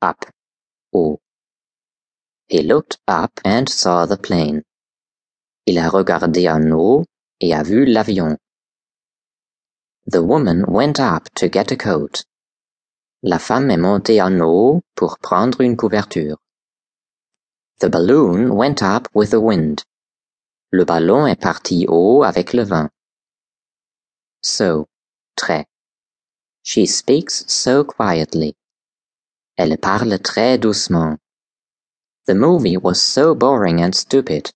Up. Haut. He looked up and saw the plane. Il a regardé en haut et a vu l'avion. The woman went up to get a coat. La femme est montée en haut pour prendre une couverture. The balloon went up with the wind. Le ballon est parti haut avec le vent. So, très. She speaks so quietly. Elle parle très doucement. The movie was so boring and stupid.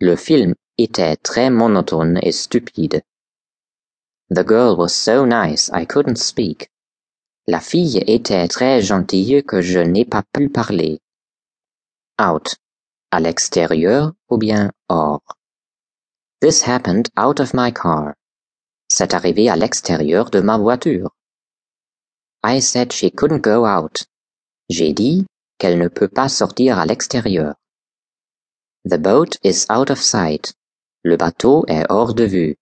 Le film était très monotone et stupide. The girl was so nice I couldn't speak. La fille était très gentille que je n'ai pas pu parler. Out. À l'extérieur ou bien hors? This happened out of my car. C'est arrivé à l'extérieur de ma voiture. I said she couldn't go out. J'ai dit qu'elle ne peut pas sortir à l'extérieur. The boat is out of sight. Le bateau est hors de vue.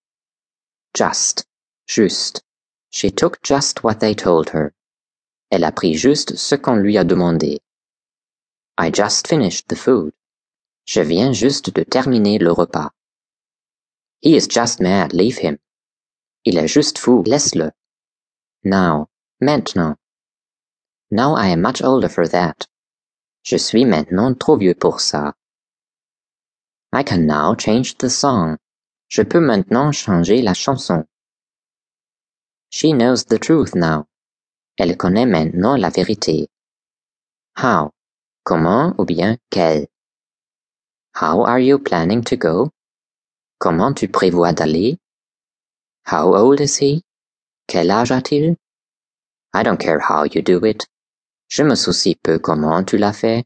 Just. Juste. She took just what they told her. Elle a pris juste ce qu'on lui a demandé. I just finished the food. Je viens juste de terminer le repas. He is just mad, leave him. Il est juste fou, laisse-le. Now, maintenant. Now I am much older for that. Je suis maintenant trop vieux pour ça. I can now change the song. Je peux maintenant changer la chanson. She knows the truth now. Elle connaît maintenant la vérité. How? Comment? Ou bien quel? How are you planning to go? Comment tu prévois d'aller? How old is he? Quel âge a-t-il? I don't care how you do it. Je me soucie peu comment tu l'as fait.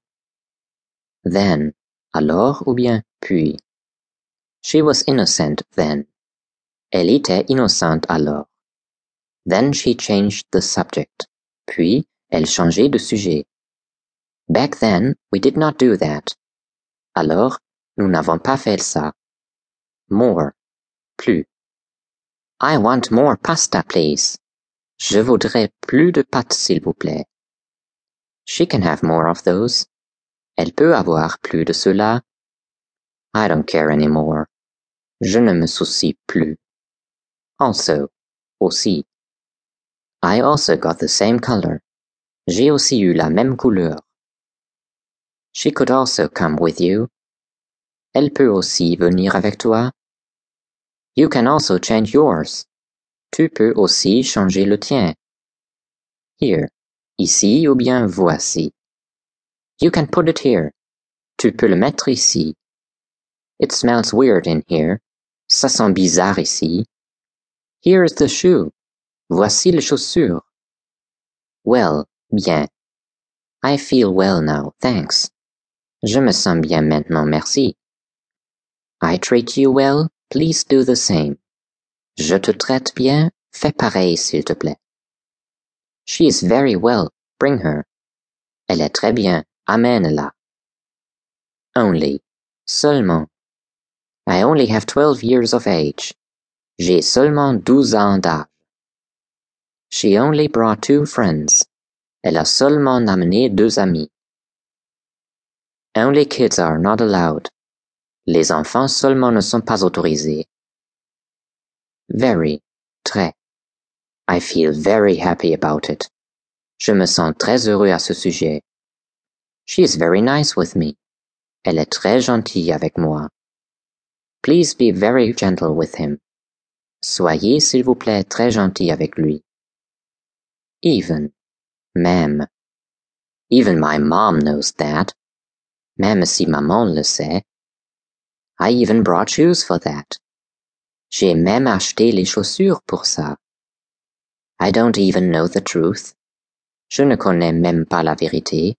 Then, alors ou bien puis. She was innocent then. Elle était innocente alors. Then she changed the subject. Puis, elle changeait de sujet. Back then, we did not do that. Alors, nous n'avons pas fait ça. More. Plus. I want more pasta, please. Je voudrais plus de pâtes, s'il vous plaît. She can have more of those. Elle peut avoir plus de cela. I don't care anymore. Je ne me soucie plus. Also. Aussi. I also got the same color. J'ai aussi eu la même couleur. She could also come with you. Elle peut aussi venir avec toi. You can also change yours. Tu peux aussi changer le tien. Here. Ici ou bien voici. You can put it here. Tu peux le mettre ici. It smells weird in here. Ça sent bizarre ici. Here is the shoe. Voici les chaussures. Well, bien. I feel well now, thanks. Je me sens bien maintenant, merci. I treat you well, please do the same. Je te traite bien, fais pareil s'il te plaît. She is very well, bring her. Elle est très bien, amène-la. Only, seulement. I only have twelve years of age. J'ai seulement douze ans d'âge. She only brought two friends. Elle a seulement amené deux amis. Only kids are not allowed. Les enfants seulement ne sont pas autorisés. Very, très. I feel very happy about it. Je me sens très heureux à ce sujet. She is very nice with me. Elle est très gentille avec moi. Please be very gentle with him. Soyez, s'il vous plaît, très gentil avec lui. Even. Même. Even my mom knows that. Même si maman le sait. I even brought shoes for that. J'ai même acheté les chaussures pour ça. I don't even know the truth. Je ne connais même pas la vérité.